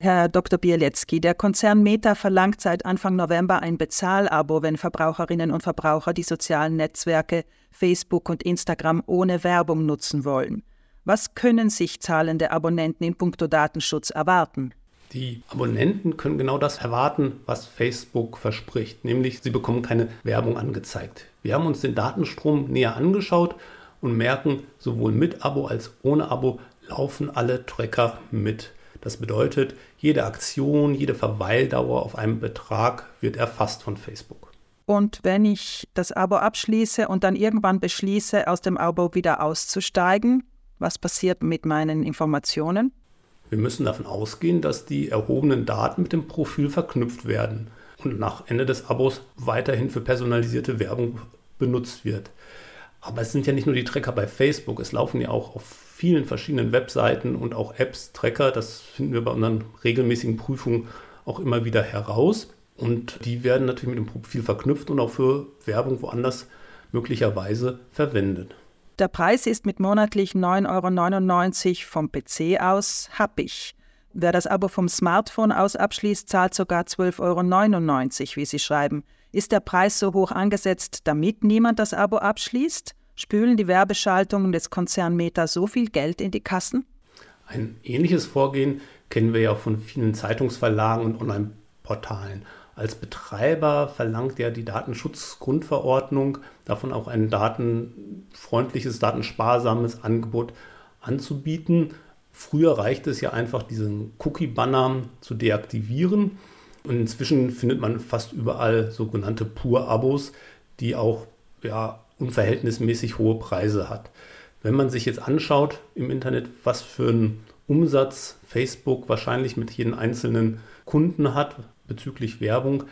Herr Dr. Bielecki, der Konzern Meta verlangt seit Anfang November ein Bezahlabo, wenn Verbraucherinnen und Verbraucher die sozialen Netzwerke Facebook und Instagram ohne Werbung nutzen wollen. Was können sich zahlende Abonnenten in puncto Datenschutz erwarten? Die Abonnenten können genau das erwarten, was Facebook verspricht, nämlich sie bekommen keine Werbung angezeigt. Wir haben uns den Datenstrom näher angeschaut und merken, sowohl mit Abo als ohne Abo laufen alle Tracker mit. Das bedeutet, jede Aktion, jede Verweildauer auf einem Betrag wird erfasst von Facebook. Und wenn ich das Abo abschließe und dann irgendwann beschließe, aus dem Abo wieder auszusteigen, was passiert mit meinen Informationen? Wir müssen davon ausgehen, dass die erhobenen Daten mit dem Profil verknüpft werden und nach Ende des Abos weiterhin für personalisierte Werbung benutzt wird. Aber es sind ja nicht nur die Tracker bei Facebook, es laufen ja auch auf vielen verschiedenen Webseiten und auch Apps Tracker. Das finden wir bei unseren regelmäßigen Prüfungen auch immer wieder heraus. Und die werden natürlich mit dem Profil verknüpft und auch für Werbung woanders möglicherweise verwendet. Der Preis ist mit monatlich 9,99 Euro vom PC aus happig. Wer das Abo vom Smartphone aus abschließt, zahlt sogar 12,99 Euro, wie Sie schreiben. Ist der Preis so hoch angesetzt, damit niemand das Abo abschließt? Spülen die Werbeschaltungen des Konzern Meta so viel Geld in die Kassen? Ein ähnliches Vorgehen kennen wir ja von vielen Zeitungsverlagen und Online-Portalen. Als Betreiber verlangt ja die Datenschutzgrundverordnung davon auch ein datenfreundliches, datensparsames Angebot anzubieten. Früher reichte es ja einfach, diesen Cookie-Banner zu deaktivieren. Und inzwischen findet man fast überall sogenannte Pur-Abos, die auch ja, unverhältnismäßig hohe Preise hat. Wenn man sich jetzt anschaut im Internet, was für einen Umsatz Facebook wahrscheinlich mit jedem einzelnen Kunden hat bezüglich Werbung,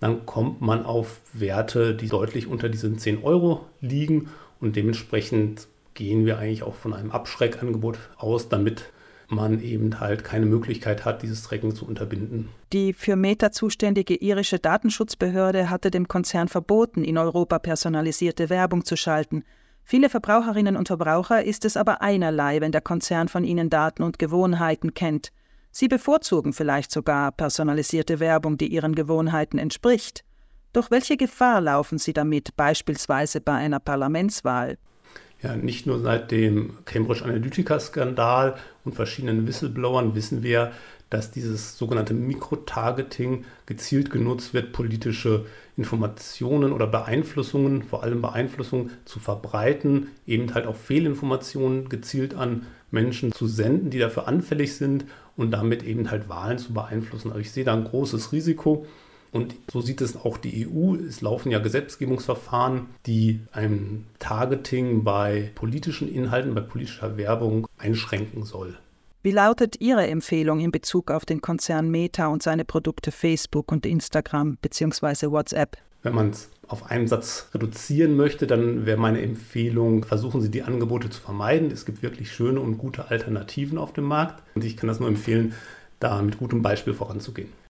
dann kommt man auf Werte, die deutlich unter diesen 10 Euro liegen und dementsprechend gehen wir eigentlich auch von einem Abschreckangebot aus, damit man eben halt keine Möglichkeit hat, dieses Tracking zu unterbinden. Die für Meta zuständige irische Datenschutzbehörde hatte dem Konzern verboten, in Europa personalisierte Werbung zu schalten. Viele Verbraucherinnen und Verbraucher ist es aber einerlei, wenn der Konzern von ihnen Daten und Gewohnheiten kennt. Sie bevorzugen vielleicht sogar personalisierte Werbung, die ihren Gewohnheiten entspricht. Doch welche Gefahr laufen sie damit, beispielsweise bei einer Parlamentswahl? Ja, nicht nur seit dem Cambridge Analytica-Skandal und verschiedenen Whistleblowern wissen wir, dass dieses sogenannte Mikrotargeting gezielt genutzt wird, politische Informationen oder Beeinflussungen, vor allem Beeinflussungen zu verbreiten, eben halt auch Fehlinformationen gezielt an Menschen zu senden, die dafür anfällig sind und damit eben halt Wahlen zu beeinflussen. Also ich sehe da ein großes Risiko und so sieht es auch die EU. Es laufen ja Gesetzgebungsverfahren, die ein Targeting bei politischen Inhalten, bei politischer Werbung einschränken soll. Wie lautet Ihre Empfehlung in Bezug auf den Konzern Meta und seine Produkte Facebook und Instagram bzw. WhatsApp? Wenn man es auf einen Satz reduzieren möchte, dann wäre meine Empfehlung, versuchen Sie die Angebote zu vermeiden. Es gibt wirklich schöne und gute Alternativen auf dem Markt und ich kann das nur empfehlen, da mit gutem Beispiel voranzugehen.